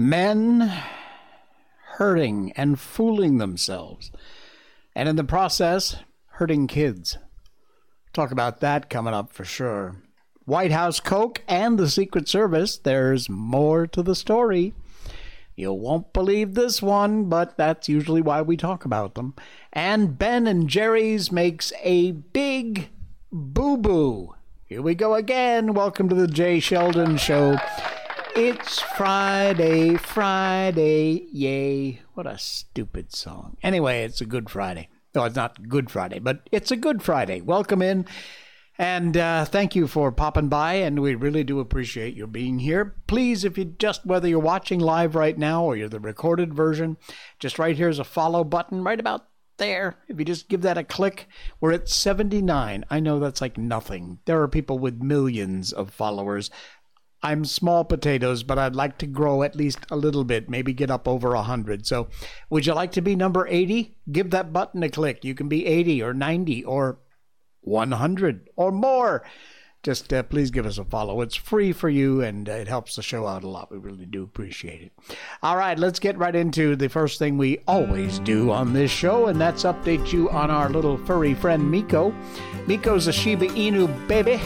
Men hurting and fooling themselves, and in the process, hurting kids. Talk about that coming up for sure. White House Coke and the Secret Service, there's more to the story. You won't believe this one, but that's usually why we talk about them. And Ben and Jerry's makes a big boo boo. Here we go again. Welcome to the Jay Sheldon Show. It's Friday, Friday, yay. What a stupid song. Anyway, it's a good Friday. No, it's not Good Friday, but it's a good Friday. Welcome in. And uh, thank you for popping by, and we really do appreciate your being here. Please, if you just, whether you're watching live right now or you're the recorded version, just right here's a follow button right about there. If you just give that a click, we're at 79. I know that's like nothing. There are people with millions of followers. I'm small potatoes, but I'd like to grow at least a little bit, maybe get up over 100. So, would you like to be number 80? Give that button a click. You can be 80 or 90 or 100 or more. Just uh, please give us a follow. It's free for you and it helps the show out a lot. We really do appreciate it. All right, let's get right into the first thing we always do on this show, and that's update you on our little furry friend Miko. Miko's a Shiba Inu baby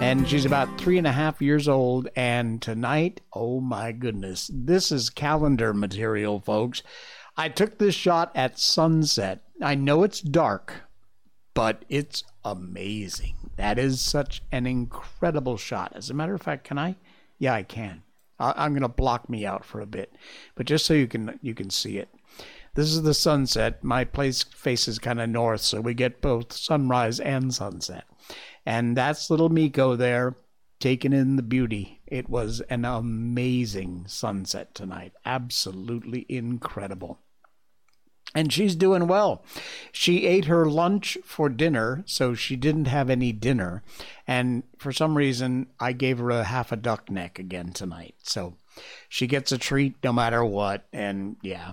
and she's about three and a half years old. And tonight, oh my goodness, this is calendar material, folks. I took this shot at sunset. I know it's dark, but it's amazing. That is such an incredible shot. As a matter of fact, can I? Yeah, I can. I'm going to block me out for a bit, but just so you can you can see it. This is the sunset. My place faces kind of north, so we get both sunrise and sunset. And that's little Miko there taking in the beauty. It was an amazing sunset tonight. Absolutely incredible. And she's doing well. She ate her lunch for dinner, so she didn't have any dinner. And for some reason, I gave her a half a duck neck again tonight. So she gets a treat no matter what. And yeah,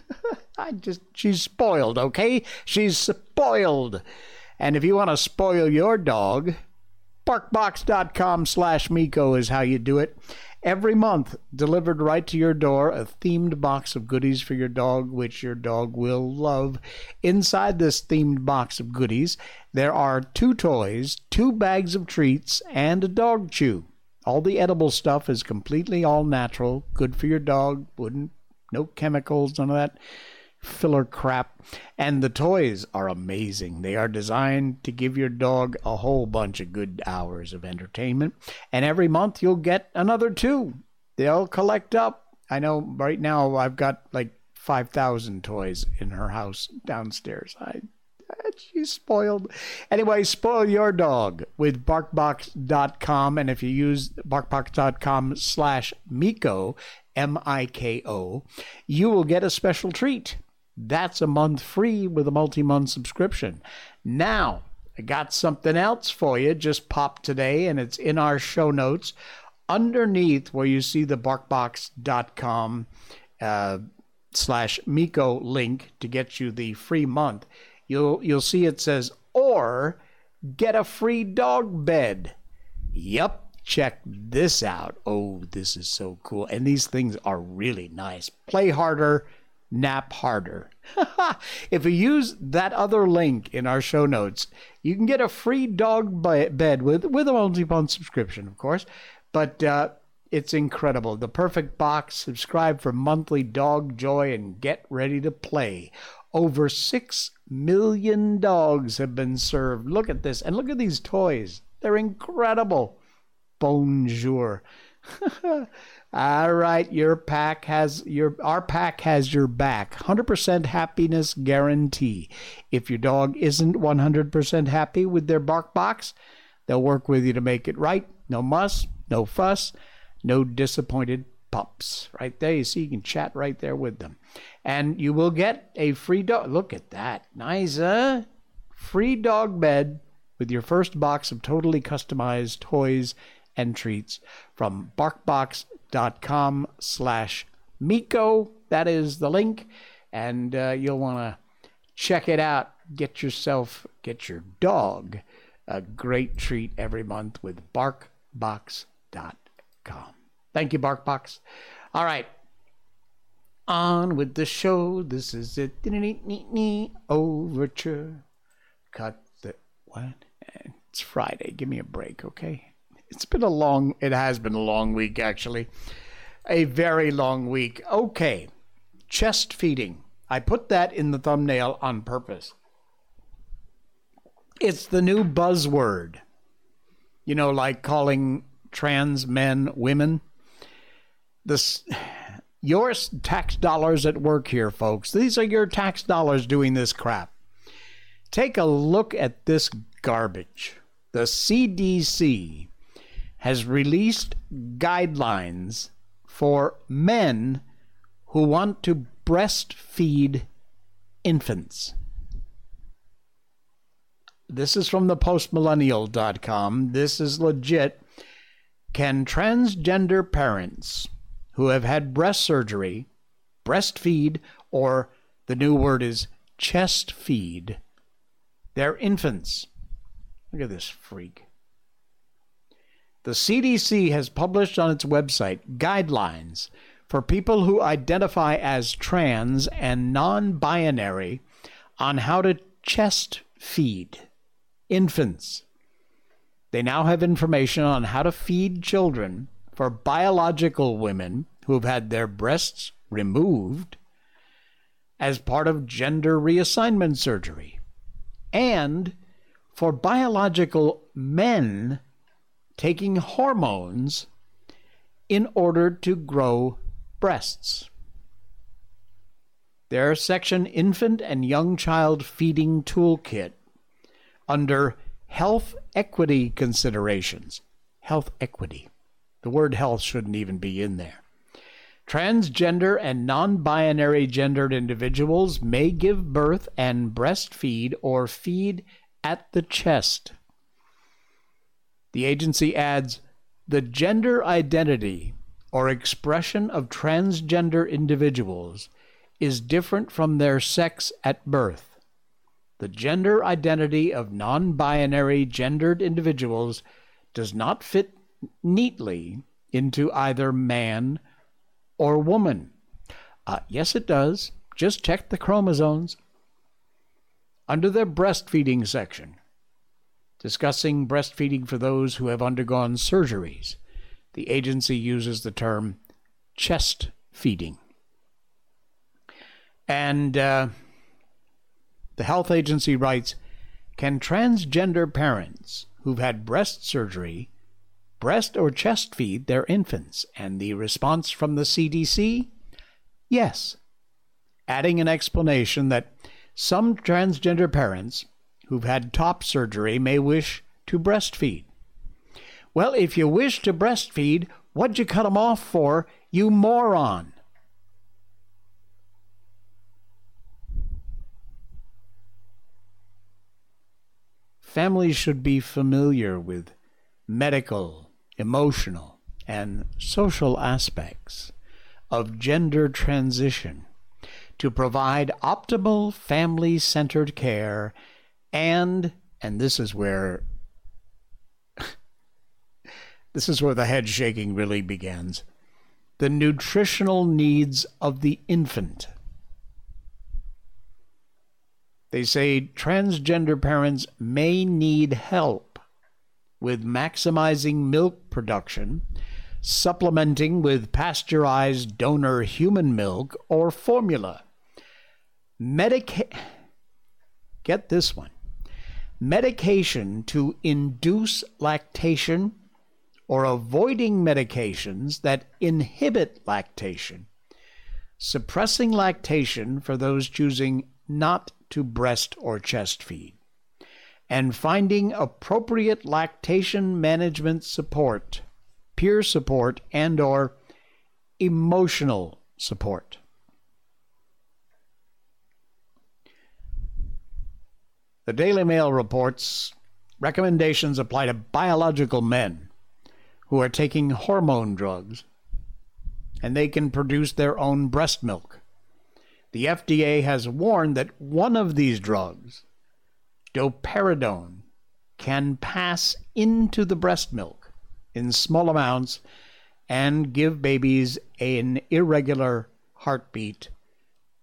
I just, she's spoiled, okay? She's spoiled. And if you want to spoil your dog, barkbox.com slash Miko is how you do it. Every month, delivered right to your door, a themed box of goodies for your dog, which your dog will love. Inside this themed box of goodies, there are two toys, two bags of treats, and a dog chew. All the edible stuff is completely all natural, good for your dog, wouldn't, no chemicals, none of that filler crap. And the toys are amazing. They are designed to give your dog a whole bunch of good hours of entertainment. And every month you'll get another two. They'll collect up. I know right now I've got like 5,000 toys in her house downstairs. I she's spoiled. Anyway, spoil your dog with barkbox.com. And if you use barkbox.com slash Miko, M I K O, you will get a special treat. That's a month free with a multi month subscription. Now, I got something else for you. Just popped today, and it's in our show notes. Underneath where you see the barkbox.com uh, slash Miko link to get you the free month, you'll you'll see it says or get a free dog bed. Yep, check this out. Oh, this is so cool. And these things are really nice. Play harder, nap harder. if you use that other link in our show notes, you can get a free dog bed with with a multi-month subscription, of course. But uh, it's incredible. The perfect box. Subscribe for monthly dog joy and get ready to play. Over six million dogs have been served. Look at this, and look at these toys. They're incredible. Bonjour. All right, your pack has your our pack has your back. 100% happiness guarantee. If your dog isn't 100% happy with their bark box, they'll work with you to make it right. No muss, no fuss, no disappointed pups. Right there, you see, you can chat right there with them, and you will get a free dog. Look at that, nice, huh? Free dog bed with your first box of totally customized toys and treats from barkbox.com slash Miko. That is the link. And uh, you'll want to check it out. Get yourself, get your dog a great treat every month with barkbox.com. Thank you, Barkbox. All right, On with the show. This is it. Overture. Cut the what? It's Friday. Give me a break, okay? It's been a long. It has been a long week, actually. A very long week. Okay. Chest feeding. I put that in the thumbnail on purpose. It's the new buzzword. You know, like calling trans men women. This your tax dollars at work here, folks. These are your tax dollars doing this crap. Take a look at this garbage. The CDC has released guidelines for men who want to breastfeed infants. This is from the postmillennial.com. This is legit. Can transgender parents who have had breast surgery breastfeed, or the new word is chest feed, their infants? Look at this freak. The CDC has published on its website guidelines for people who identify as trans and non binary on how to chest feed infants. They now have information on how to feed children for biological women who have had their breasts removed as part of gender reassignment surgery, and for biological men taking hormones in order to grow breasts. Their section Infant and Young Child Feeding Toolkit under health equity considerations. Health equity. The word health shouldn't even be in there. Transgender and non binary gendered individuals may give birth and breastfeed or feed at the chest. The agency adds the gender identity or expression of transgender individuals is different from their sex at birth. The gender identity of non binary gendered individuals does not fit neatly into either man or woman. Uh, yes, it does. Just check the chromosomes. Under the breastfeeding section, discussing breastfeeding for those who have undergone surgeries, the agency uses the term chest feeding. And uh, the health agency writes Can transgender parents who've had breast surgery breast or chest feed their infants? And the response from the CDC? Yes. Adding an explanation that some transgender parents who've had top surgery may wish to breastfeed. Well, if you wish to breastfeed, what'd you cut them off for, you moron? Families should be familiar with medical, emotional, and social aspects of gender transition to provide optimal family centered care and, and this is where this is where the head shaking really begins. The nutritional needs of the infant. They say transgender parents may need help with maximizing milk production, supplementing with pasteurized donor human milk or formula. Medica- Get this one. Medication to induce lactation or avoiding medications that inhibit lactation, suppressing lactation for those choosing not to breast or chest feed, and finding appropriate lactation management support, peer support and or emotional support. The Daily Mail reports recommendations apply to biological men who are taking hormone drugs, and they can produce their own breast milk. The FDA has warned that one of these drugs, domperidone, can pass into the breast milk in small amounts and give babies an irregular heartbeat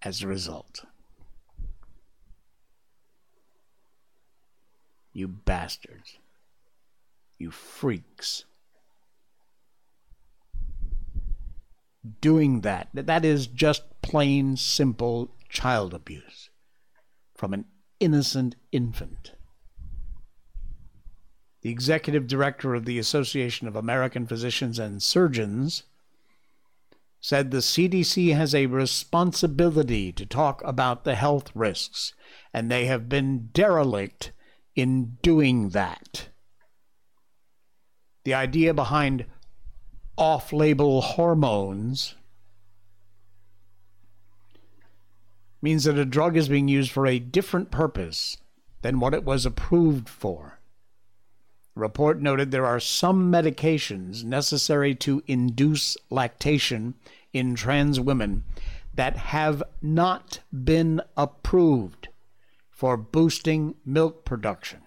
as a result. You bastards. You freaks. Doing that, that is just plain simple child abuse from an innocent infant. The executive director of the Association of American Physicians and Surgeons said the CDC has a responsibility to talk about the health risks, and they have been derelict in doing that. The idea behind off label hormones means that a drug is being used for a different purpose than what it was approved for. The report noted there are some medications necessary to induce lactation in trans women that have not been approved for boosting milk production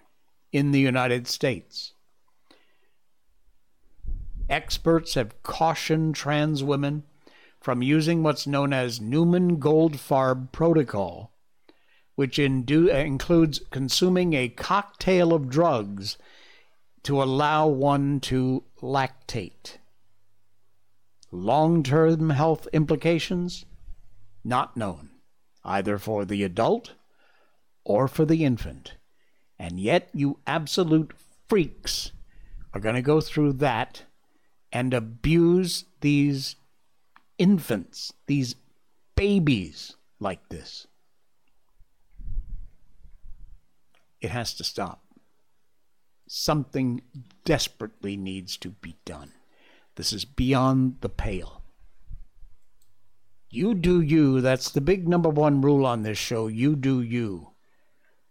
in the United States. Experts have cautioned trans women from using what's known as Newman Goldfarb protocol, which includes consuming a cocktail of drugs to allow one to lactate. Long term health implications? Not known, either for the adult or for the infant. And yet, you absolute freaks are going to go through that and abuse these infants, these babies like this. It has to stop something desperately needs to be done. This is beyond the pale. You do you. That's the big number one rule on this show. You do you.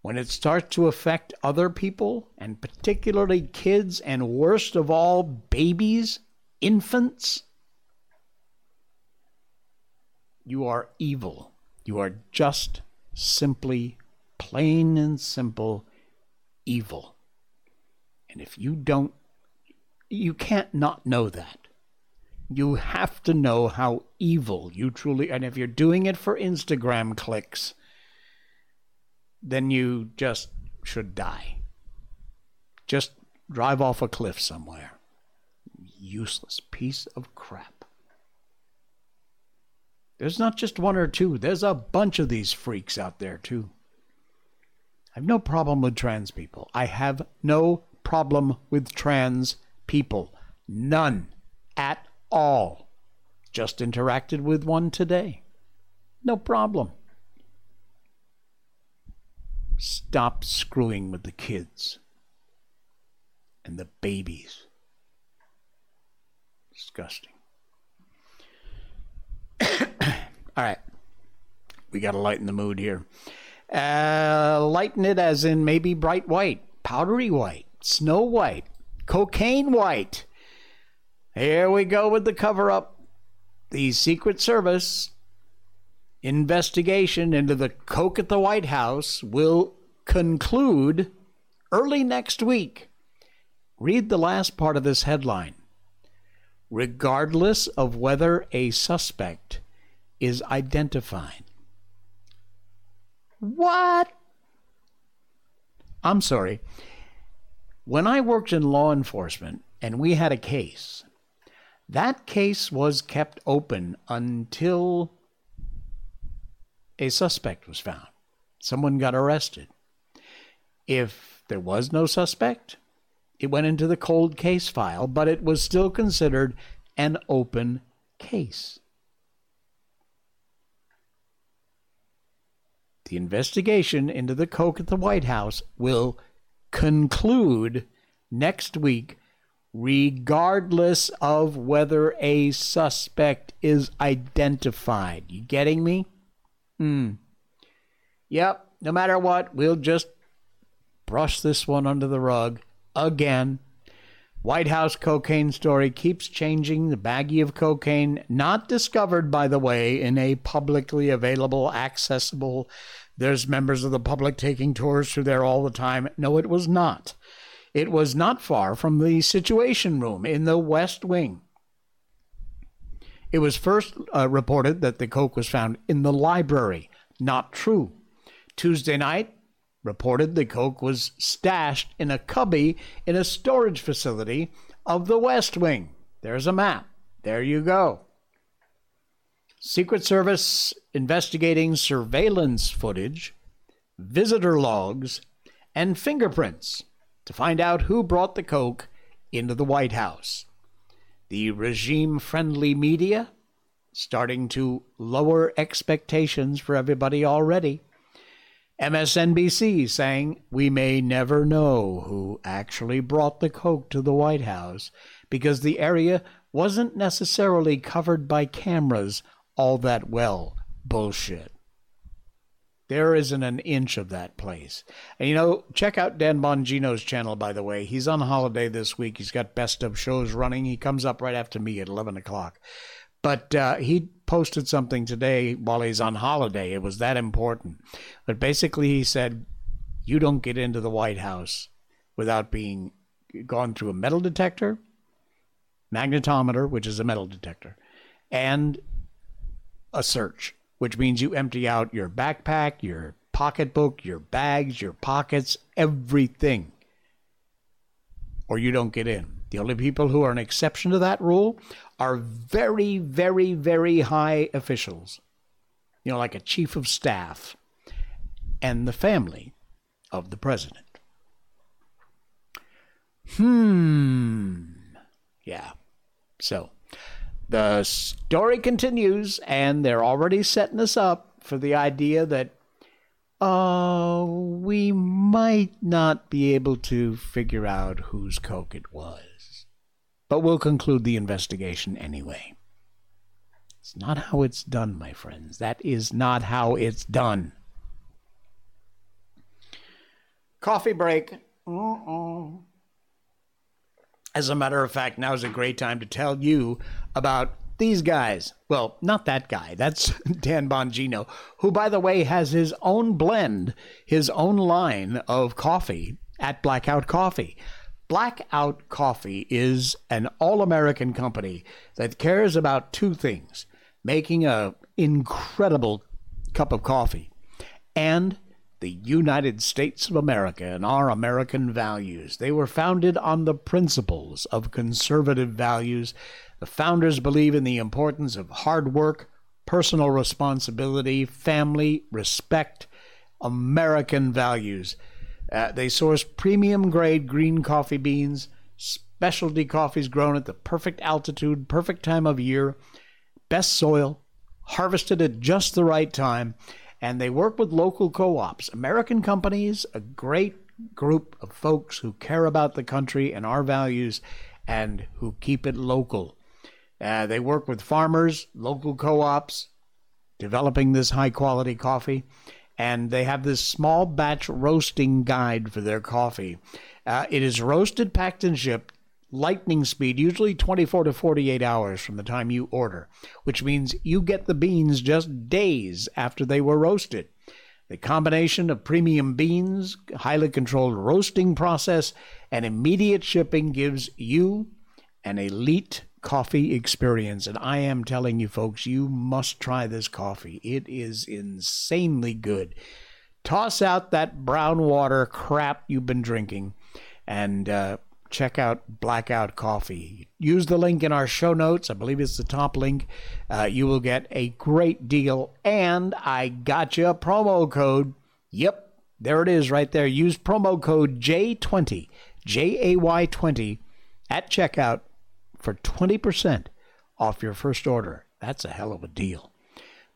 When it starts to affect other people, and particularly kids, and worst of all, babies, infants, you are evil. You are just simply, plain and simple, evil. And if you don't, you can't not know that. You have to know how evil you truly, and if you're doing it for Instagram clicks, then you just should die. Just drive off a cliff somewhere. Useless piece of crap. There's not just one or two, there's a bunch of these freaks out there, too. I have no problem with trans people. I have no problem with trans people. None at all. Just interacted with one today. No problem. Stop screwing with the kids and the babies. Disgusting. all right. We got to lighten the mood here. Uh, lighten it as in maybe bright white, powdery white Snow White, Cocaine White. Here we go with the cover up. The Secret Service investigation into the Coke at the White House will conclude early next week. Read the last part of this headline. Regardless of whether a suspect is identified. What? I'm sorry. When I worked in law enforcement and we had a case, that case was kept open until a suspect was found. Someone got arrested. If there was no suspect, it went into the cold case file, but it was still considered an open case. The investigation into the Coke at the White House will conclude next week, regardless of whether a suspect is identified. You getting me? Hmm. Yep, no matter what, we'll just brush this one under the rug again. White House cocaine story keeps changing. The baggie of cocaine, not discovered, by the way, in a publicly available, accessible there's members of the public taking tours through there all the time. No, it was not. It was not far from the Situation Room in the West Wing. It was first uh, reported that the coke was found in the library. Not true. Tuesday night, reported the coke was stashed in a cubby in a storage facility of the West Wing. There's a map. There you go. Secret Service investigating surveillance footage, visitor logs, and fingerprints to find out who brought the coke into the White House. The regime friendly media starting to lower expectations for everybody already. MSNBC saying we may never know who actually brought the coke to the White House because the area wasn't necessarily covered by cameras all that well. Bullshit. There isn't an inch of that place. And you know, check out Dan Bongino's channel, by the way. He's on holiday this week. He's got best of shows running. He comes up right after me at 11 o'clock. But uh, he posted something today while he's on holiday. It was that important. But basically, he said, You don't get into the White House without being gone through a metal detector, magnetometer, which is a metal detector, and a search, which means you empty out your backpack, your pocketbook, your bags, your pockets, everything, or you don't get in. The only people who are an exception to that rule are very, very, very high officials, you know, like a chief of staff and the family of the president. Hmm. Yeah. So the story continues, and they're already setting us up for the idea that uh, we might not be able to figure out whose Coke it was. But we'll conclude the investigation anyway. It's not how it's done, my friends. That is not how it's done. Coffee break. Uh-uh. As a matter of fact, now is a great time to tell you about these guys. Well, not that guy. That's Dan Bongino, who, by the way, has his own blend, his own line of coffee at Blackout Coffee. Blackout Coffee is an all-American company that cares about two things: making a incredible cup of coffee and the United States of America and our American values. They were founded on the principles of conservative values. The founders believe in the importance of hard work, personal responsibility, family, respect, American values. Uh, they source premium grade green coffee beans, specialty coffees grown at the perfect altitude, perfect time of year, best soil, harvested at just the right time, and they work with local co ops, American companies, a great group of folks who care about the country and our values and who keep it local. Uh, they work with farmers, local co ops, developing this high quality coffee and they have this small batch roasting guide for their coffee. Uh, it is roasted, packed, and shipped lightning speed, usually 24 to 48 hours from the time you order, which means you get the beans just days after they were roasted. The combination of premium beans, highly controlled roasting process, and immediate shipping gives you an elite coffee experience. And I am telling you, folks, you must try this coffee. It is insanely good. Toss out that brown water crap you've been drinking and uh, check out Blackout Coffee. Use the link in our show notes. I believe it's the top link. Uh, you will get a great deal. And I got you a promo code. Yep, there it is right there. Use promo code J20, J A Y 20 at checkout for 20% off your first order. That's a hell of a deal.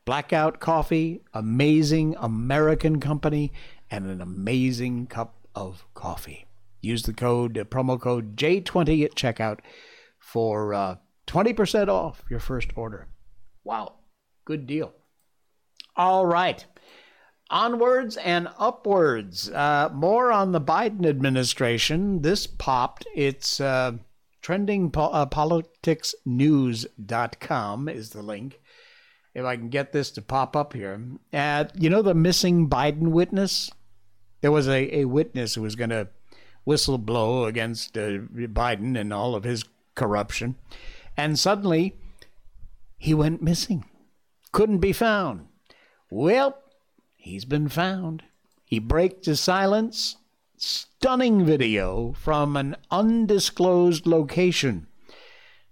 Blackout Coffee, amazing American company, and an amazing cup of coffee. Use the code, uh, promo code J20 at checkout for uh, 20% off your first order. Wow, good deal. All right. Onwards and upwards. Uh, more on the Biden administration. This popped. It's. Uh, trendingpoliticsnews.com is the link. If I can get this to pop up here. Uh, you know the missing Biden witness? There was a, a witness who was going to whistle blow against uh, Biden and all of his corruption. And suddenly, he went missing. Couldn't be found. Well, he's been found. He breaks his silence. Stunning video from an undisclosed location.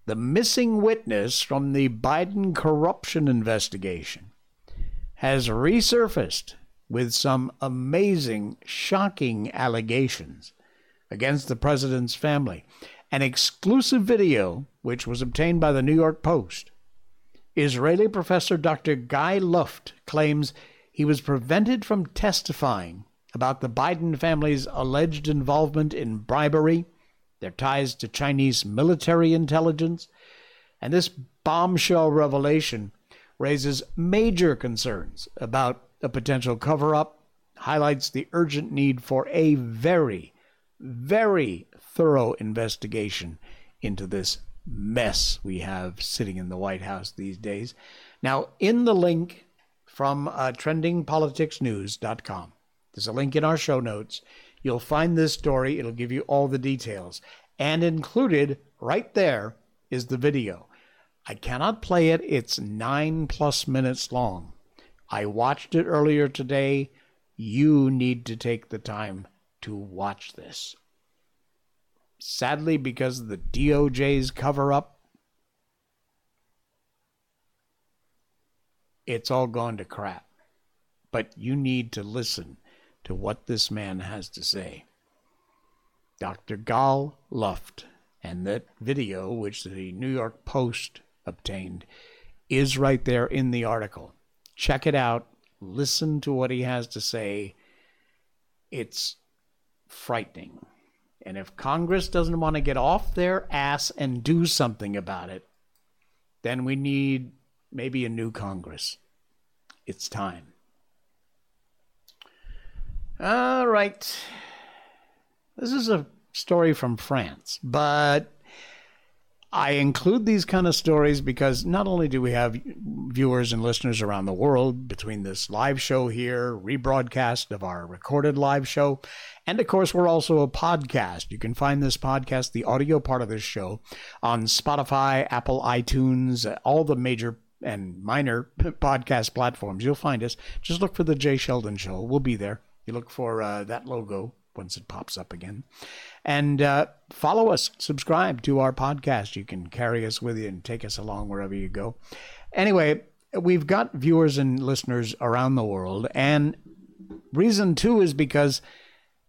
The missing witness from the Biden corruption investigation has resurfaced with some amazing, shocking allegations against the president's family. An exclusive video, which was obtained by the New York Post, Israeli professor Dr. Guy Luft claims he was prevented from testifying about the Biden family's alleged involvement in bribery, their ties to Chinese military intelligence, and this bombshell revelation raises major concerns about a potential cover up, highlights the urgent need for a very, very thorough investigation into this mess we have sitting in the White House these days. Now, in the link from uh, trendingpoliticsnews.com, there's a link in our show notes. You'll find this story, it'll give you all the details. And included right there is the video. I cannot play it, it's nine plus minutes long. I watched it earlier today. You need to take the time to watch this sadly, because of the DOJ's cover up, it's all gone to crap. But you need to listen to what this man has to say. Dr. Gal Luft and that video, which the New York Post obtained, is right there in the article. Check it out. Listen to what he has to say. It's frightening. And if Congress doesn't want to get off their ass and do something about it, then we need maybe a new Congress. It's time. All right. This is a story from France, but I include these kind of stories because not only do we have viewers and listeners around the world between this live show here, rebroadcast of our recorded live show, and of course, we're also a podcast. You can find this podcast, the audio part of this show, on Spotify, Apple, iTunes, all the major and minor podcast platforms. You'll find us. Just look for the Jay Sheldon Show. We'll be there. You look for uh, that logo once it pops up again. And uh, follow us, subscribe to our podcast. You can carry us with you and take us along wherever you go. Anyway, we've got viewers and listeners around the world. And reason two is because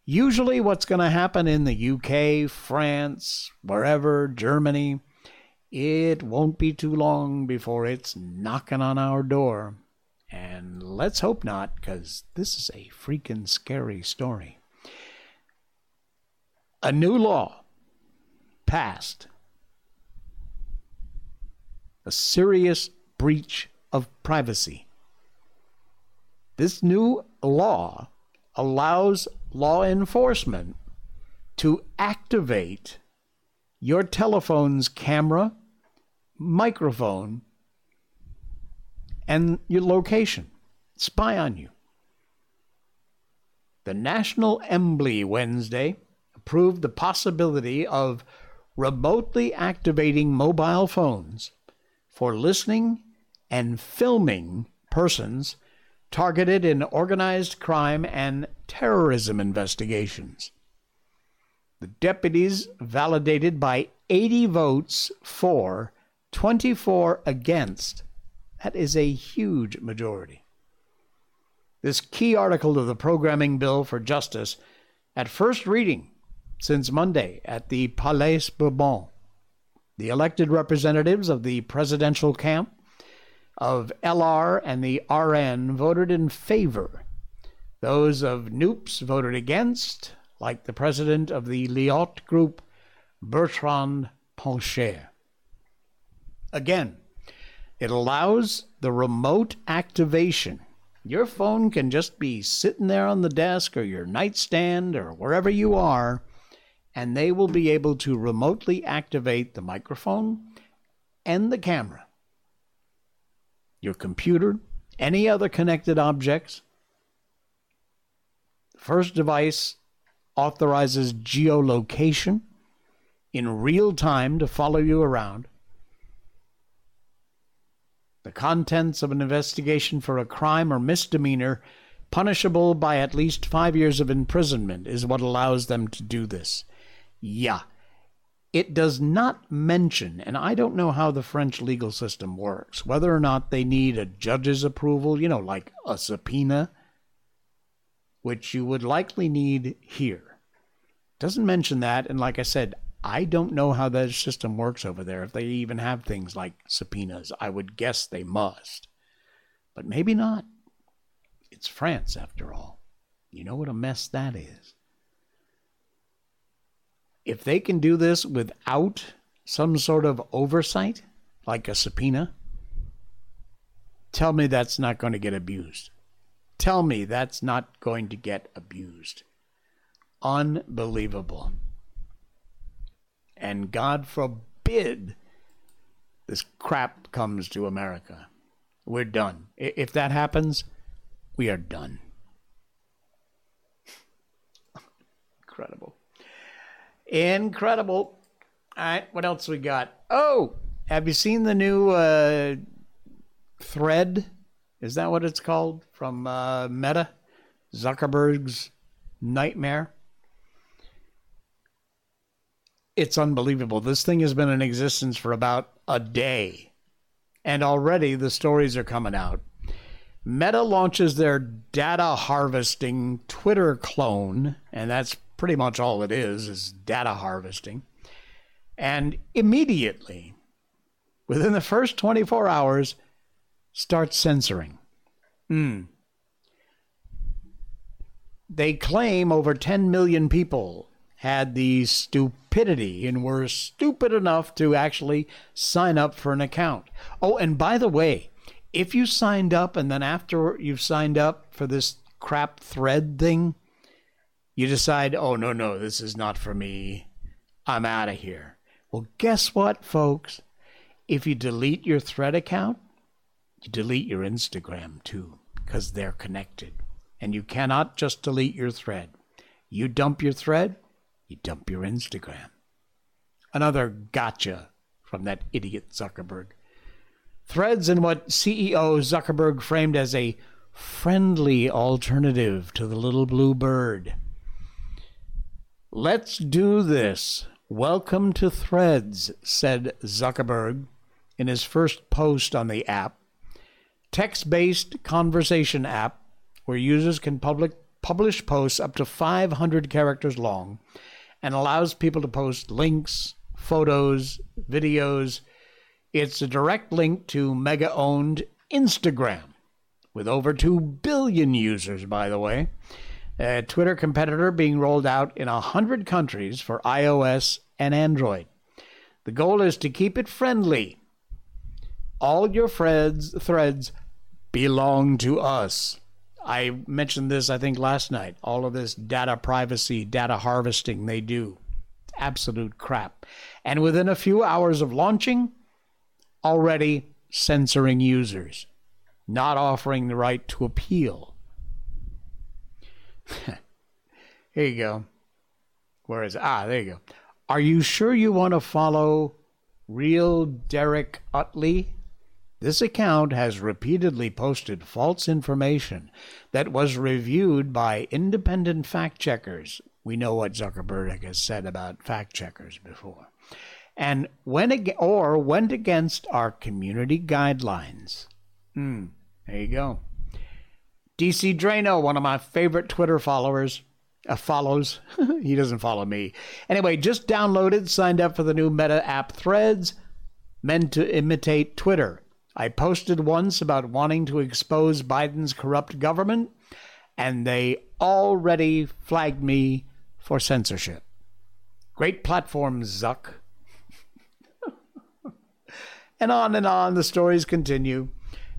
usually what's going to happen in the UK, France, wherever, Germany, it won't be too long before it's knocking on our door. And let's hope not, because this is a freaking scary story a new law passed, a serious breach of privacy. This new law allows law enforcement to activate your telephone's camera, microphone, and your location, spy on you. The National Assembly Wednesday approved the possibility of remotely activating mobile phones for listening and filming persons targeted in organized crime and terrorism investigations. The deputies validated by 80 votes for, 24 against. That is a huge majority. This key article of the Programming Bill for Justice, at first reading, since Monday at the Palais Bourbon. The elected representatives of the presidential camp of LR and the RN voted in favor. Those of NUPES voted against, like the president of the LIOT Group, Bertrand Pancher. Again, it allows the remote activation. Your phone can just be sitting there on the desk or your nightstand or wherever you are, and they will be able to remotely activate the microphone and the camera. Your computer, any other connected objects. The first device authorizes geolocation in real time to follow you around. The contents of an investigation for a crime or misdemeanor punishable by at least five years of imprisonment is what allows them to do this. Yeah. It does not mention, and I don't know how the French legal system works, whether or not they need a judge's approval, you know, like a subpoena, which you would likely need here. Doesn't mention that, and like I said, I don't know how that system works over there, if they even have things like subpoenas. I would guess they must. But maybe not. It's France, after all. You know what a mess that is. If they can do this without some sort of oversight, like a subpoena, tell me that's not going to get abused. Tell me that's not going to get abused. Unbelievable. And God forbid this crap comes to America. We're done. If that happens, we are done. Incredible. Incredible. All right, what else we got? Oh, have you seen the new uh, thread? Is that what it's called from uh, Meta? Zuckerberg's nightmare. It's unbelievable. This thing has been in existence for about a day, and already the stories are coming out. Meta launches their data harvesting Twitter clone, and that's pretty much all it is, is data harvesting. And immediately, within the first 24 hours, start censoring. Mm. They claim over 10 million people had the stupidity and were stupid enough to actually sign up for an account. Oh, and by the way, if you signed up and then after you've signed up for this crap thread thing, you decide, oh, no, no, this is not for me. I'm out of here. Well, guess what, folks? If you delete your thread account, you delete your Instagram too, because they're connected. And you cannot just delete your thread. You dump your thread, you dump your Instagram. Another gotcha from that idiot Zuckerberg. Threads and what CEO Zuckerberg framed as a friendly alternative to the little blue bird. Let's do this. Welcome to Threads, said Zuckerberg in his first post on the app. Text based conversation app where users can public, publish posts up to 500 characters long and allows people to post links, photos, videos, it's a direct link to Meta owned Instagram, with over 2 billion users, by the way. A Twitter competitor being rolled out in 100 countries for iOS and Android. The goal is to keep it friendly. All your threads, threads belong to us. I mentioned this, I think, last night. All of this data privacy, data harvesting they do. Absolute crap. And within a few hours of launching, already censoring users, not offering the right to appeal. Here you go. Where is? Ah, there you go. Are you sure you want to follow real Derek Utley? This account has repeatedly posted false information that was reviewed by independent fact checkers. We know what Zuckerberg has said about fact checkers before and went ag- or went against our community guidelines. Hmm, there you go. DC Draino, one of my favorite Twitter followers, uh, follows. he doesn't follow me. Anyway, just downloaded, signed up for the new Meta app Threads, meant to imitate Twitter. I posted once about wanting to expose Biden's corrupt government, and they already flagged me for censorship. Great platform, Zuck. And on and on the stories continue.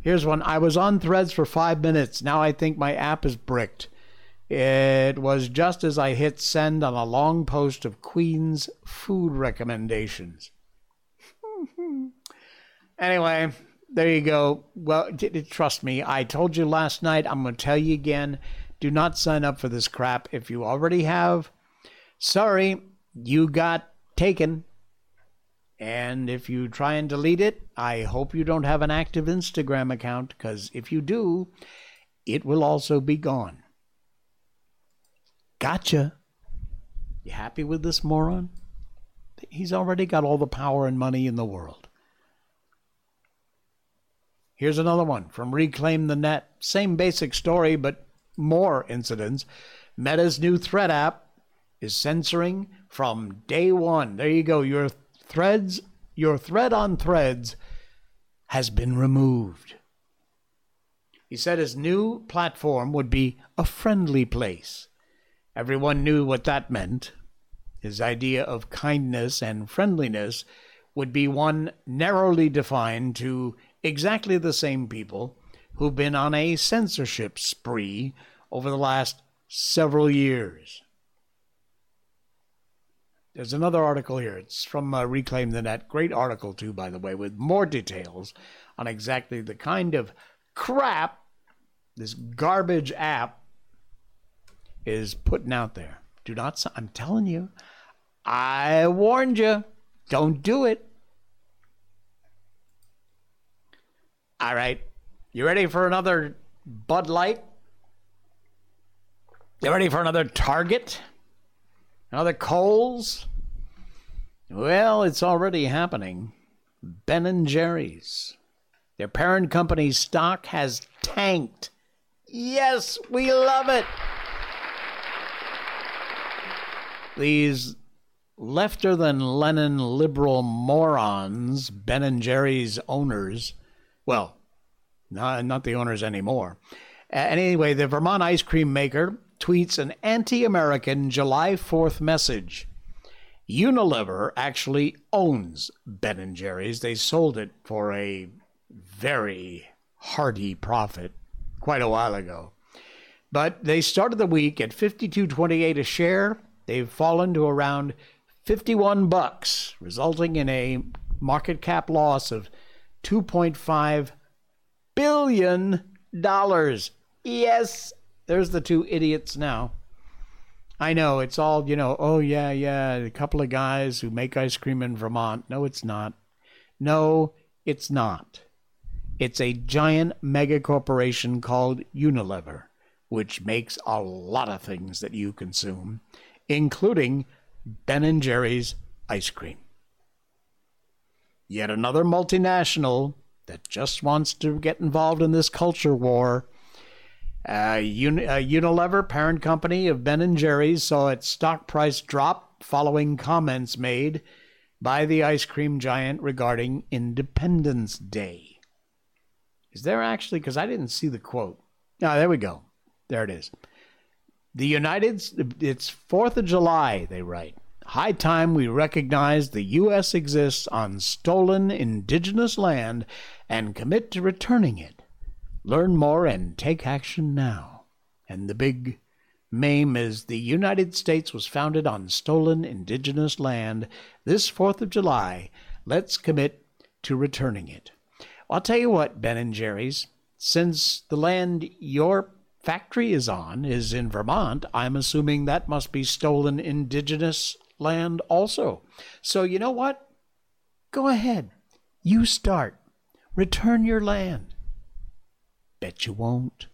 Here's one. I was on threads for five minutes. Now I think my app is bricked. It was just as I hit send on a long post of Queen's food recommendations. anyway, there you go. Well, trust me, I told you last night. I'm going to tell you again. Do not sign up for this crap. If you already have, sorry, you got taken And if you try and delete it, I hope you don't have an active Instagram account, because if you do, it will also be gone. Gotcha. You happy with this moron? He's already got all the power and money in the world. Here's another one from Reclaim the Net. Same basic story, but more incidents. Meta's new thread app is censoring from day one. There you go. Your threads, your thread on threads has been removed. He said his new platform would be a friendly place. Everyone knew what that meant. His idea of kindness and friendliness would be one narrowly defined to exactly the same people who've been on a censorship spree over the last several years. There's another article here. It's from uh, Reclaim the Net. Great article, too, by the way, with more details on exactly the kind of crap this garbage app is putting out there. Do not, I'm telling you, I warned you, don't do it. All right, you ready for another Bud Light? You ready for another Target? Another Kohl's? Well, it's already happening. Ben and Jerry's. Their parent company's stock has tanked. Yes, we love it. These lefter than Lenin liberal morons, Ben and Jerry's owners, well, not, not the owners anymore. Uh, anyway, the Vermont ice cream maker tweets an anti American July 4th message. Unilever actually owns Ben and Jerry's. They sold it for a very hearty profit quite a while ago. But they started the week at 52.28 a share. They've fallen to around 51 bucks, resulting in a market cap loss of 2.5 billion dollars. Yes, there's the two idiots now. I know it's all, you know, oh yeah, yeah, a couple of guys who make ice cream in Vermont. No, it's not. No, it's not. It's a giant mega corporation called Unilever, which makes a lot of things that you consume, including Ben and Jerry's ice cream. Yet another multinational that just wants to get involved in this culture war. Uh, uh, Unilever, parent company of Ben and Jerry's, saw its stock price drop following comments made by the ice cream giant regarding Independence Day. Is there actually? Because I didn't see the quote. Ah, there we go. There it is. The United, it's Fourth of July. They write. High time we recognize the U.S. exists on stolen indigenous land and commit to returning it. Learn more and take action now. And the big meme is the United States was founded on stolen indigenous land. This 4th of July, let's commit to returning it. I'll tell you what, Ben and Jerry's, since the land your factory is on is in Vermont, I'm assuming that must be stolen indigenous land also. So, you know what? Go ahead. You start. Return your land. Bet you won't.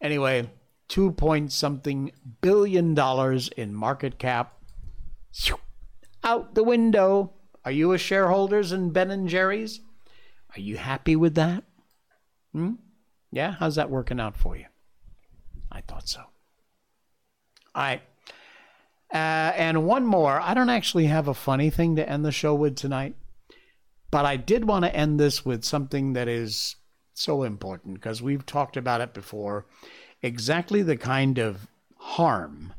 Anyway, two point something billion dollars in market cap. Out the window. Are you a shareholders in Ben and Jerry's? Are you happy with that? Hmm? Yeah, how's that working out for you? I thought so. All right. Uh, and one more. I don't actually have a funny thing to end the show with tonight, but I did want to end this with something that is so important because we've talked about it before. Exactly the kind of harm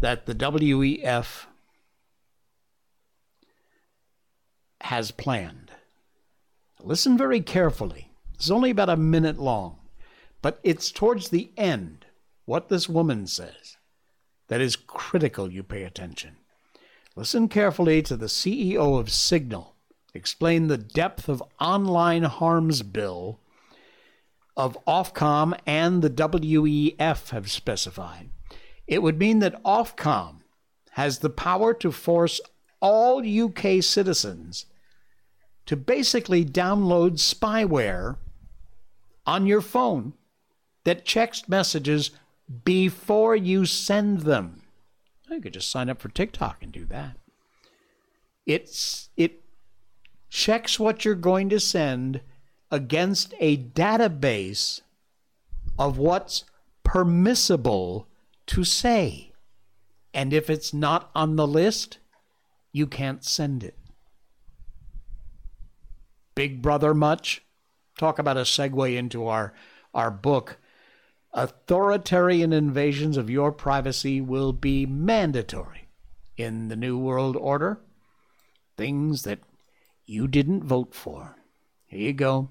that the WEF has planned. Listen very carefully. It's only about a minute long, but it's towards the end what this woman says that is critical you pay attention. Listen carefully to the CEO of Signal explain the depth of online harms bill of Ofcom and the WEF have specified. It would mean that Ofcom has the power to force all UK citizens to basically download spyware on your phone that checks messages before you send them. You could just sign up for TikTok and do that. It's it checks what you're going to send against a database of what's permissible to say. And if it's not on the list, you can't send it. Big Brother much? Talk about a segue into our, our book. Authoritarian invasions of your privacy will be mandatory in the New World Order. Things that you didn't vote for. Here you go.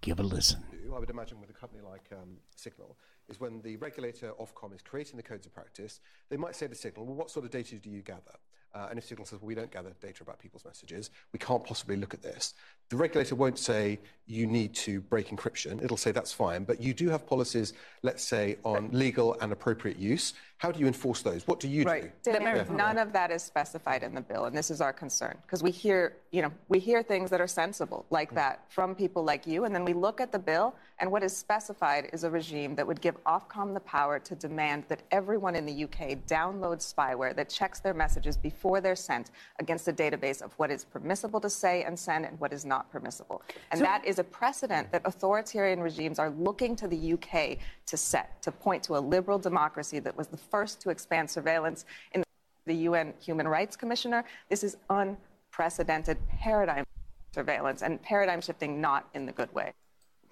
Give a listen. I would imagine with a company like um, Signal, is when the regulator Ofcom is creating the codes of practice, they might say to Signal, well, what sort of data do you gather? Uh, and if Signal says, well, we don't gather data about people's messages, we can't possibly look at this. The regulator won't say you need to break encryption. It'll say that's fine, but you do have policies, let's say, on legal and appropriate use. How do you enforce those? What do you right. do? Yeah. None of that is specified in the bill, and this is our concern because we hear, you know, we hear things that are sensible like mm. that from people like you, and then we look at the bill, and what is specified is a regime that would give Ofcom the power to demand that everyone in the UK download spyware that checks their messages before they're sent against a database of what is permissible to say and send and what is not permissible. And so, that is a precedent that authoritarian regimes are looking to the UK to set, to point to a liberal democracy that was the first to expand surveillance in the UN Human Rights Commissioner. This is unprecedented paradigm surveillance and paradigm shifting not in the good way.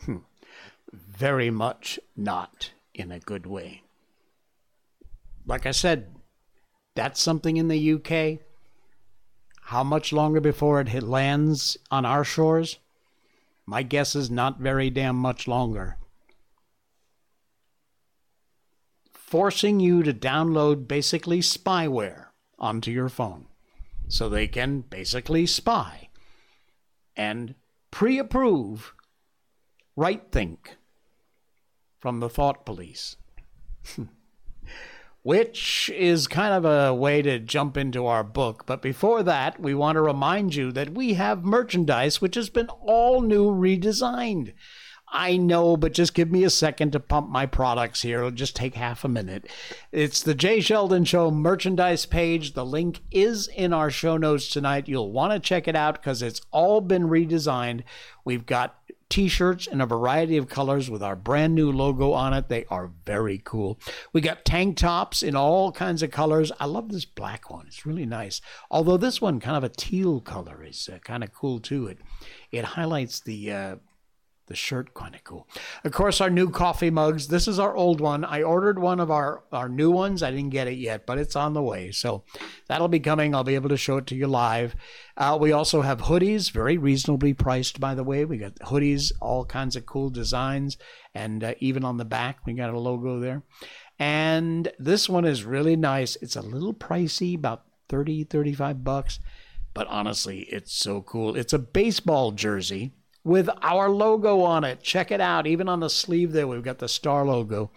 Hmm. Very much not in a good way. Like I said, that's something in the UK. How much longer before it lands on our shores? My guess is not very damn much longer. forcing you to download basically spyware onto your phone so they can basically spy and pre approve right think from the thought police. Which is kind of a way to jump into our book. But before that, we want to remind you that we have merchandise which has been all new redesigned. I know, but just give me a second to pump my products here. It'll just take half a minute. It's the Jay Sheldon Show merchandise page. The link is in our show notes tonight. You'll want to check it out because it's all been redesigned. We've got t shirts in a variety of colors with our brand new logo on it. They are very cool. We got tank tops in all kinds of colors. I love this black one, it's really nice. Although this one, kind of a teal color, is uh, kind of cool too. It, it highlights the. Uh, the shirt kind of cool. Of course, our new coffee mugs. This is our old one. I ordered one of our our new ones. I didn't get it yet, but it's on the way. So that'll be coming. I'll be able to show it to you live. Uh, we also have hoodies, very reasonably priced, by the way. We got hoodies, all kinds of cool designs, and uh, even on the back, we got a logo there. And this one is really nice. It's a little pricey, about 30, 35 bucks. But honestly, it's so cool. It's a baseball jersey with our logo on it. Check it out. Even on the sleeve there, we've got the star logo.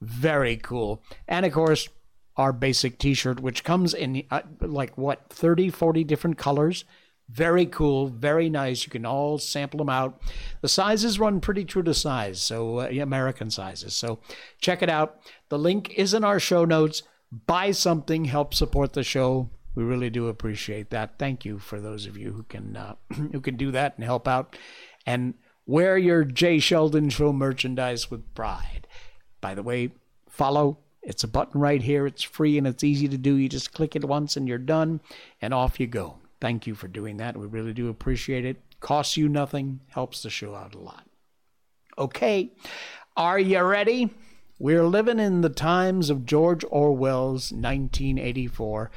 Very cool. And of course, our basic t shirt, which comes in uh, like what, 30, 40 different colors. Very cool, very nice. You can all sample them out. The sizes run pretty true to size, so uh, American sizes. So check it out. The link is in our show notes. Buy something, help support the show. We really do appreciate that. Thank you for those of you who can uh, who can do that and help out and wear your Jay Sheldon Show merchandise with pride. By the way, follow. It's a button right here. It's free and it's easy to do. You just click it once and you're done, and off you go. Thank you for doing that. We really do appreciate it. Costs you nothing, helps the show out a lot. Okay, are you ready? We're living in the times of George Orwell's 1984.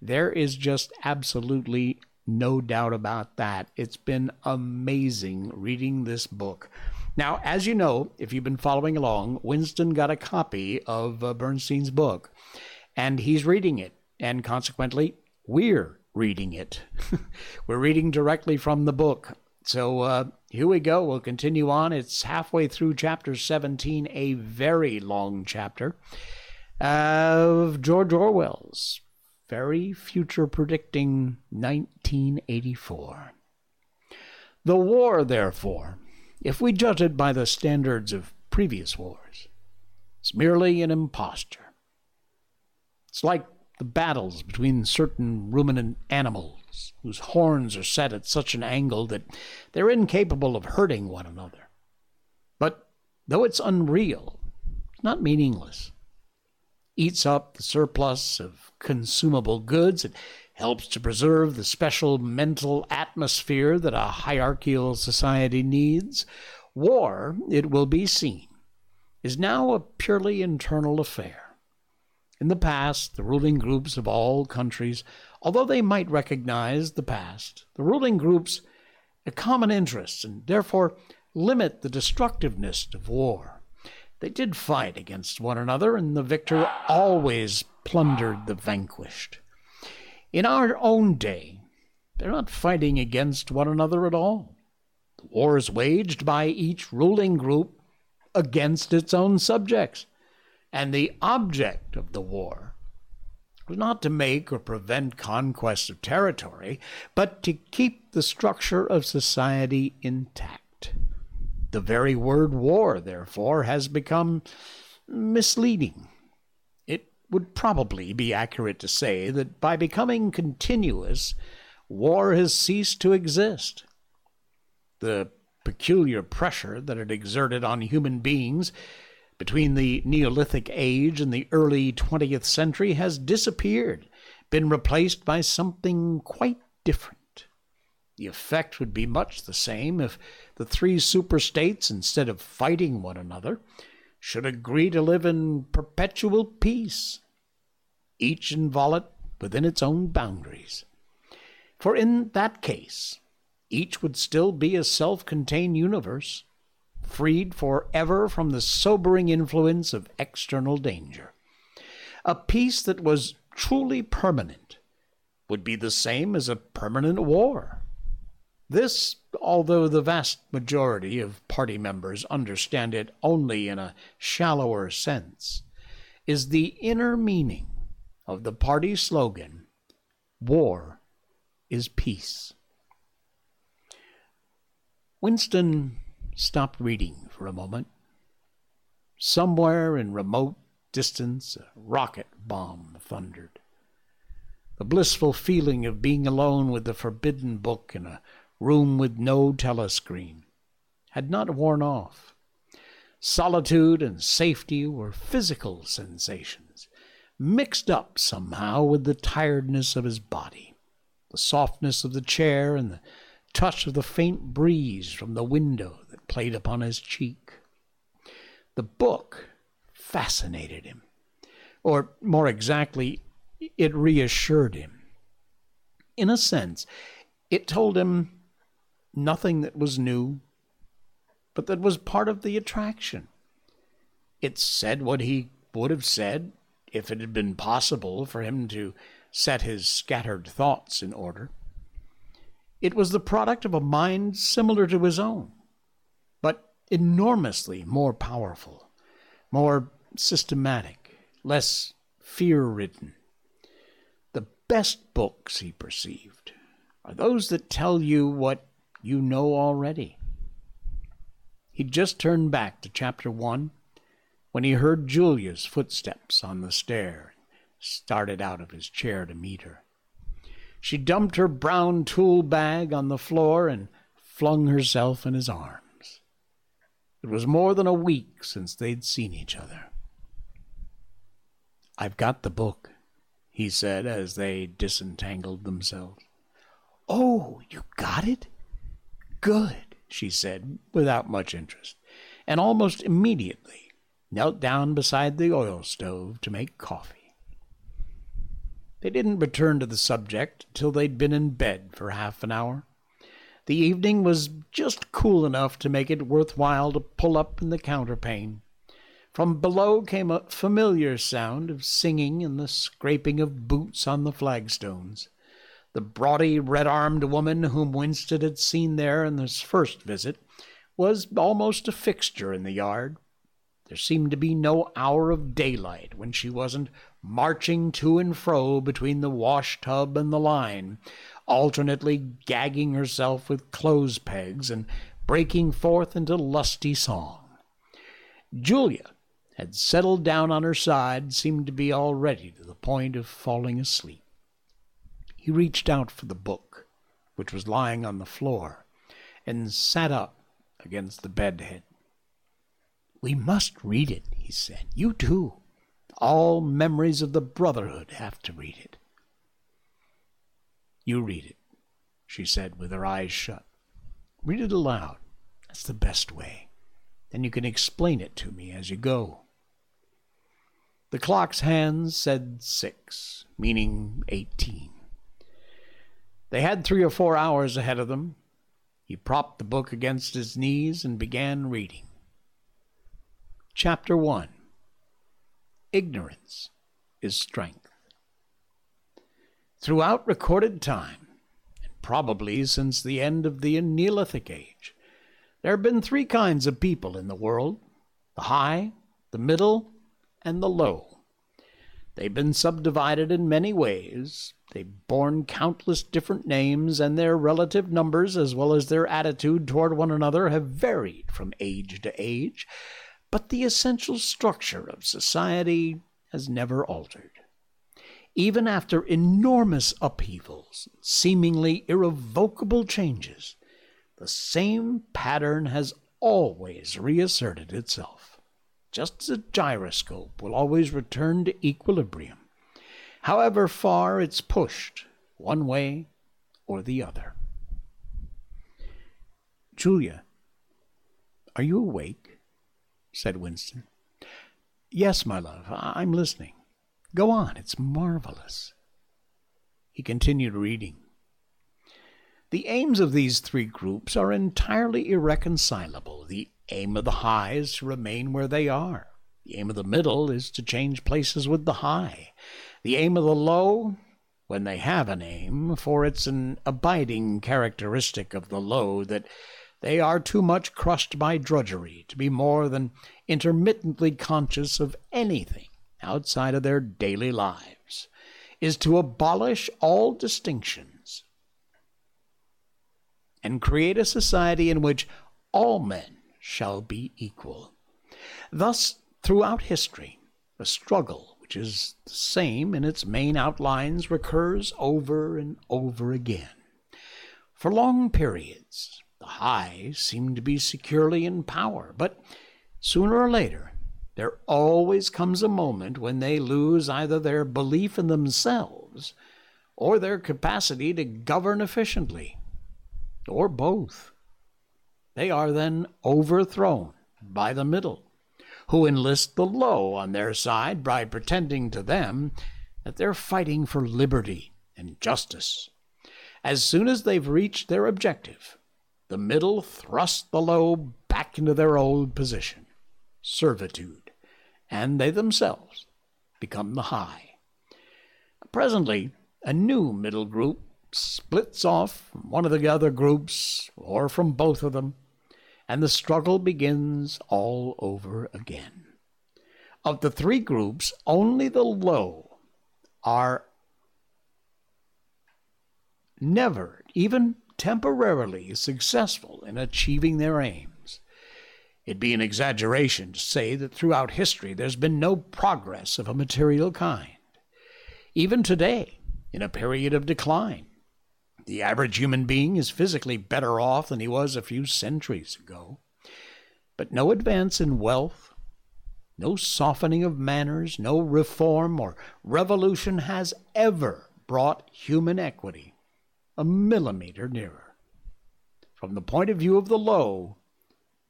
There is just absolutely no doubt about that. It's been amazing reading this book. Now, as you know, if you've been following along, Winston got a copy of uh, Bernstein's book and he's reading it. And consequently, we're reading it. we're reading directly from the book. So uh, here we go. We'll continue on. It's halfway through chapter 17, a very long chapter of George Orwell's very future predicting 1984. The war, therefore, if we judge it by the standards of previous wars, is merely an imposture. It's like the battles between certain ruminant animals whose horns are set at such an angle that they're incapable of hurting one another. But though it's unreal, it's not meaningless. Eats up the surplus of consumable goods. It helps to preserve the special mental atmosphere that a hierarchical society needs. War, it will be seen, is now a purely internal affair. In the past, the ruling groups of all countries, although they might recognize the past, the ruling groups have common interests and therefore limit the destructiveness of war. They did fight against one another, and the victor always plundered the vanquished. In our own day, they're not fighting against one another at all. The war is waged by each ruling group against its own subjects. And the object of the war was not to make or prevent conquest of territory, but to keep the structure of society intact. The very word war, therefore, has become misleading. It would probably be accurate to say that by becoming continuous, war has ceased to exist. The peculiar pressure that it exerted on human beings between the Neolithic age and the early 20th century has disappeared, been replaced by something quite different. The effect would be much the same if the three superstates, instead of fighting one another, should agree to live in perpetual peace, each inviolate within its own boundaries. For in that case, each would still be a self contained universe freed forever from the sobering influence of external danger. A peace that was truly permanent would be the same as a permanent war. This, although the vast majority of party members understand it only in a shallower sense, is the inner meaning of the party slogan War is Peace. Winston stopped reading for a moment. Somewhere in remote distance, a rocket bomb thundered. The blissful feeling of being alone with the forbidden book in a room with no telescreen had not worn off. Solitude and safety were physical sensations, mixed up somehow with the tiredness of his body, the softness of the chair, and the touch of the faint breeze from the window that played upon his cheek. The book fascinated him, or more exactly, it reassured him. In a sense, it told him nothing that was new, but that was part of the attraction. It said what he would have said if it had been possible for him to set his scattered thoughts in order. It was the product of a mind similar to his own, but enormously more powerful, more systematic, less fear ridden. The best books, he perceived, are those that tell you what you know already. He'd just turned back to chapter one when he heard Julia's footsteps on the stair and started out of his chair to meet her. She dumped her brown tool bag on the floor and flung herself in his arms. It was more than a week since they'd seen each other. I've got the book, he said as they disentangled themselves. Oh, you got it? Good, she said without much interest, and almost immediately knelt down beside the oil stove to make coffee. They didn't return to the subject till they'd been in bed for half an hour. The evening was just cool enough to make it worth while to pull up in the counterpane. From below came a familiar sound of singing and the scraping of boots on the flagstones. The brawdy, red armed woman whom Winston had seen there in his first visit was almost a fixture in the yard. There seemed to be no hour of daylight when she wasn't marching to and fro between the wash tub and the line, alternately gagging herself with clothes pegs and breaking forth into lusty song. Julia had settled down on her side, seemed to be already to the point of falling asleep. He reached out for the book, which was lying on the floor, and sat up against the bedhead. We must read it, he said. You too. All memories of the Brotherhood have to read it. You read it, she said with her eyes shut. Read it aloud. That's the best way. Then you can explain it to me as you go. The clock's hands said six, meaning eighteen. They had three or four hours ahead of them. He propped the book against his knees and began reading. Chapter 1 Ignorance is Strength. Throughout recorded time, and probably since the end of the Neolithic Age, there have been three kinds of people in the world the high, the middle, and the low. They've been subdivided in many ways. They've borne countless different names, and their relative numbers, as well as their attitude toward one another, have varied from age to age but the essential structure of society has never altered. Even after enormous upheavals, and seemingly irrevocable changes, the same pattern has always reasserted itself, just as a gyroscope will always return to equilibrium, however far it's pushed one way or the other. Julia, are you awake? said Winston. Yes, my love, I'm listening. Go on, it's marvelous. He continued reading. The aims of these three groups are entirely irreconcilable. The aim of the high is to remain where they are. The aim of the middle is to change places with the high. The aim of the low, when they have an aim, for it's an abiding characteristic of the low that they are too much crushed by drudgery to be more than intermittently conscious of anything outside of their daily lives, is to abolish all distinctions and create a society in which all men shall be equal. Thus, throughout history, a struggle which is the same in its main outlines recurs over and over again. For long periods, the high seem to be securely in power, but sooner or later, there always comes a moment when they lose either their belief in themselves or their capacity to govern efficiently, or both. They are then overthrown by the middle, who enlist the low on their side by pretending to them that they're fighting for liberty and justice. As soon as they've reached their objective, the middle thrust the low back into their old position, servitude, and they themselves become the high. Presently, a new middle group splits off from one of the other groups, or from both of them, and the struggle begins all over again. Of the three groups, only the low are never even temporarily successful in achieving their aims. It'd be an exaggeration to say that throughout history there's been no progress of a material kind. Even today, in a period of decline, the average human being is physically better off than he was a few centuries ago. But no advance in wealth, no softening of manners, no reform or revolution has ever brought human equity a millimeter nearer. From the point of view of the low,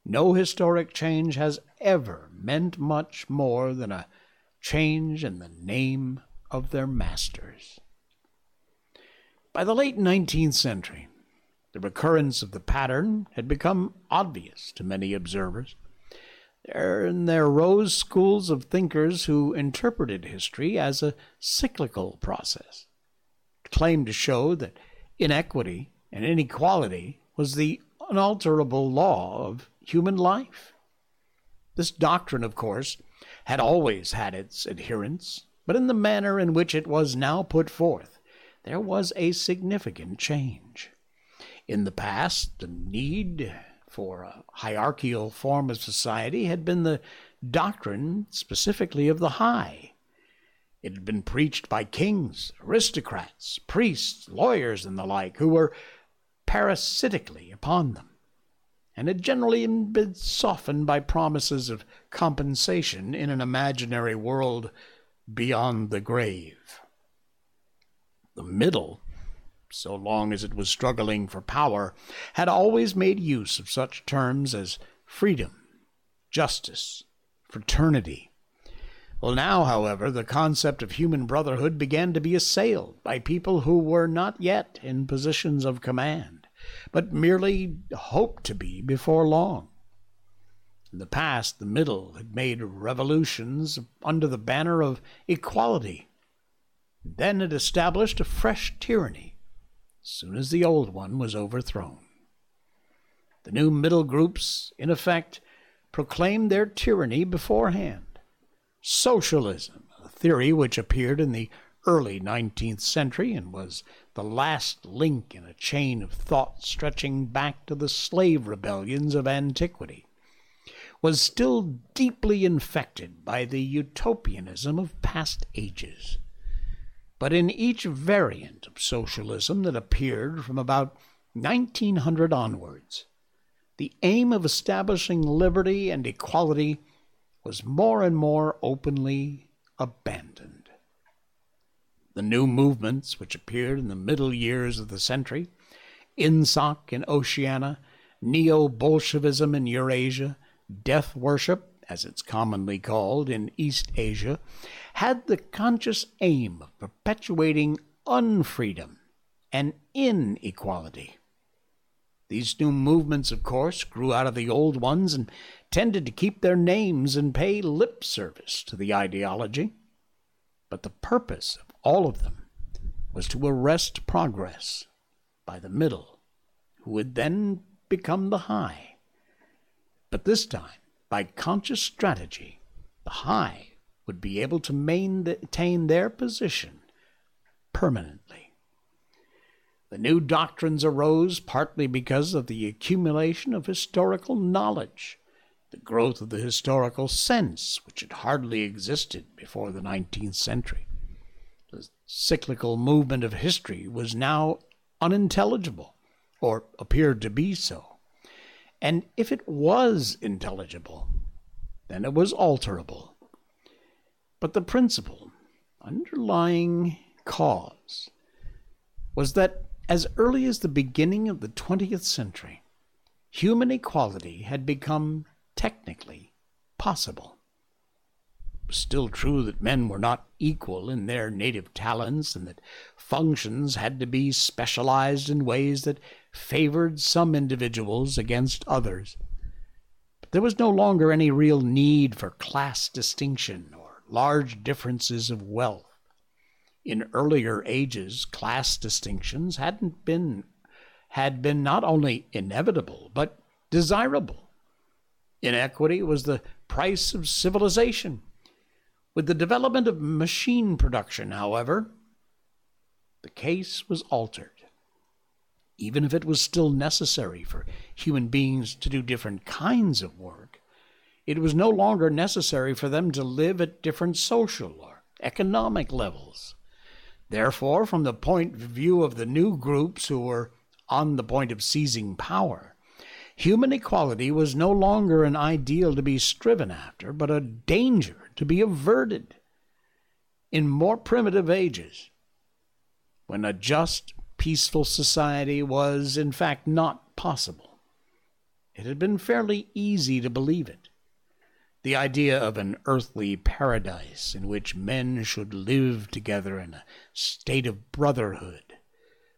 no historic change has ever meant much more than a change in the name of their masters. By the late 19th century, the recurrence of the pattern had become obvious to many observers. There, there rose schools of thinkers who interpreted history as a cyclical process, claimed to show that inequity and inequality was the unalterable law of human life. This doctrine, of course, had always had its adherents, but in the manner in which it was now put forth, there was a significant change. In the past, the need for a hierarchical form of society had been the doctrine specifically of the high. It had been preached by kings, aristocrats, priests, lawyers, and the like, who were parasitically upon them and had generally been softened by promises of compensation in an imaginary world beyond the grave. Middle, so long as it was struggling for power, had always made use of such terms as freedom, justice, fraternity. Well, now, however, the concept of human brotherhood began to be assailed by people who were not yet in positions of command but merely hoped to be before long. In the past, the middle had made revolutions under the banner of equality. Then it established a fresh tyranny as soon as the old one was overthrown. The new middle groups, in effect, proclaimed their tyranny beforehand. Socialism, a theory which appeared in the early 19th century and was the last link in a chain of thought stretching back to the slave rebellions of antiquity, was still deeply infected by the utopianism of past ages. But in each variant of socialism that appeared from about 1900 onwards, the aim of establishing liberty and equality was more and more openly abandoned. The new movements which appeared in the middle years of the century, Ingsoc in Oceania, Neo Bolshevism in Eurasia, Death Worship, as it's commonly called, in East Asia, had the conscious aim of perpetuating unfreedom and inequality. These new movements, of course, grew out of the old ones and tended to keep their names and pay lip service to the ideology. But the purpose of all of them, was to arrest progress by the middle, who would then become the high. But this time, by conscious strategy, the high would be able to maintain their position permanently. The new doctrines arose partly because of the accumulation of historical knowledge, the growth of the historical sense, which had hardly existed before the 19th century the cyclical movement of history was now unintelligible, or appeared to be so. And if it was intelligible, then it was alterable. But the principle, underlying cause, was that as early as the beginning of the 20th century, human equality had become technically possible still true that men were not equal in their native talents and that functions had to be specialized in ways that favored some individuals against others. But there was no longer any real need for class distinction or large differences of wealth. In earlier ages, class distinctions hadn't been had been not only inevitable but desirable. Inequity was the price of civilization with the development of machine production, however, the case was altered. Even if it was still necessary for human beings to do different kinds of work, it was no longer necessary for them to live at different social or economic levels. Therefore, from the point of view of the new groups who were on the point of seizing power, human equality was no longer an ideal to be striven after, but a danger to be averted in more primitive ages, when a just, peaceful society was, in fact, not possible. It had been fairly easy to believe it. The idea of an earthly paradise in which men should live together in a state of brotherhood,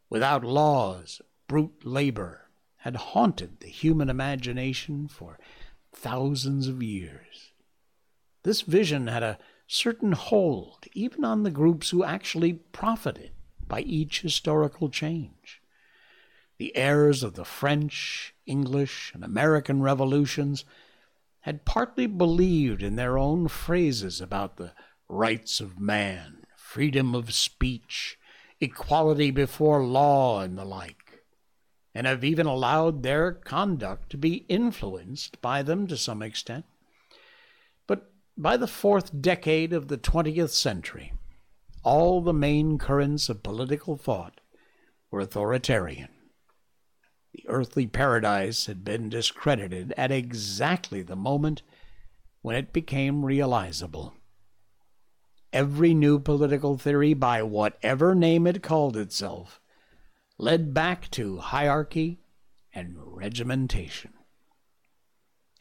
without laws, brute labor, had haunted the human imagination for thousands of years. This vision had a certain hold even on the groups who actually profited by each historical change. The heirs of the French, English, and American revolutions had partly believed in their own phrases about the rights of man, freedom of speech, equality before law, and the like, and have even allowed their conduct to be influenced by them to some extent. But by the fourth decade of the 20th century, all the main currents of political thought were authoritarian. The earthly paradise had been discredited at exactly the moment when it became realizable. Every new political theory, by whatever name it called itself, led back to hierarchy and regimentation.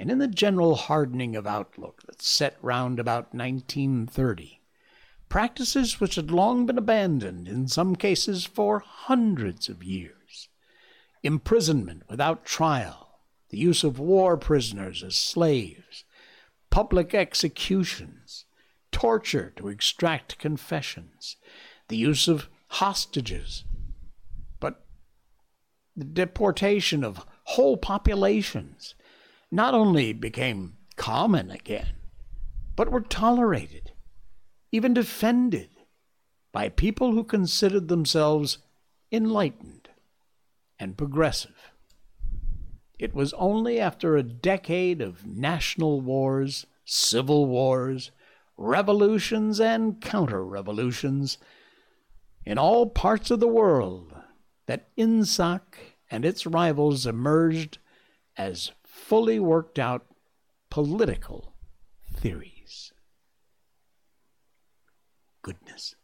And in the general hardening of outlook that set round about 1930, practices which had long been abandoned, in some cases for hundreds of years. Imprisonment without trial, the use of war prisoners as slaves, public executions, torture to extract confessions, the use of hostages, but the deportation of whole populations not only became common again, but were tolerated even defended by people who considered themselves enlightened and progressive. It was only after a decade of national wars, civil wars, revolutions, and counter revolutions in all parts of the world that Ingsoc and its rivals emerged as fully worked out political theories goodness.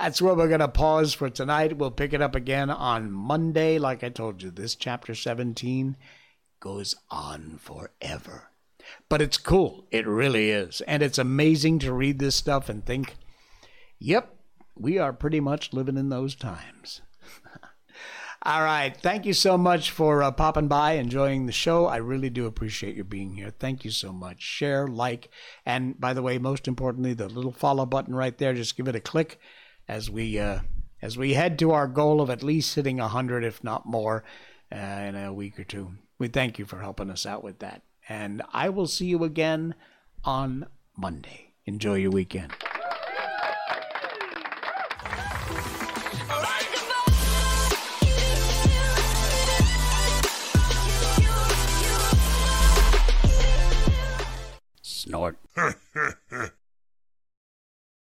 That's where we're going to pause for tonight. We'll pick it up again on Monday. Like I told you, this chapter 17 goes on forever. But it's cool. It really is. And it's amazing to read this stuff and think, yep, we are pretty much living in those times. All right. Thank you so much for uh, popping by, enjoying the show. I really do appreciate you being here. Thank you so much. Share, like, and by the way, most importantly, the little follow button right there. Just give it a click as we uh, as we head to our goal of at least hitting 100, if not more, uh, in a week or two. We thank you for helping us out with that. And I will see you again on Monday. Enjoy your weekend. Snort.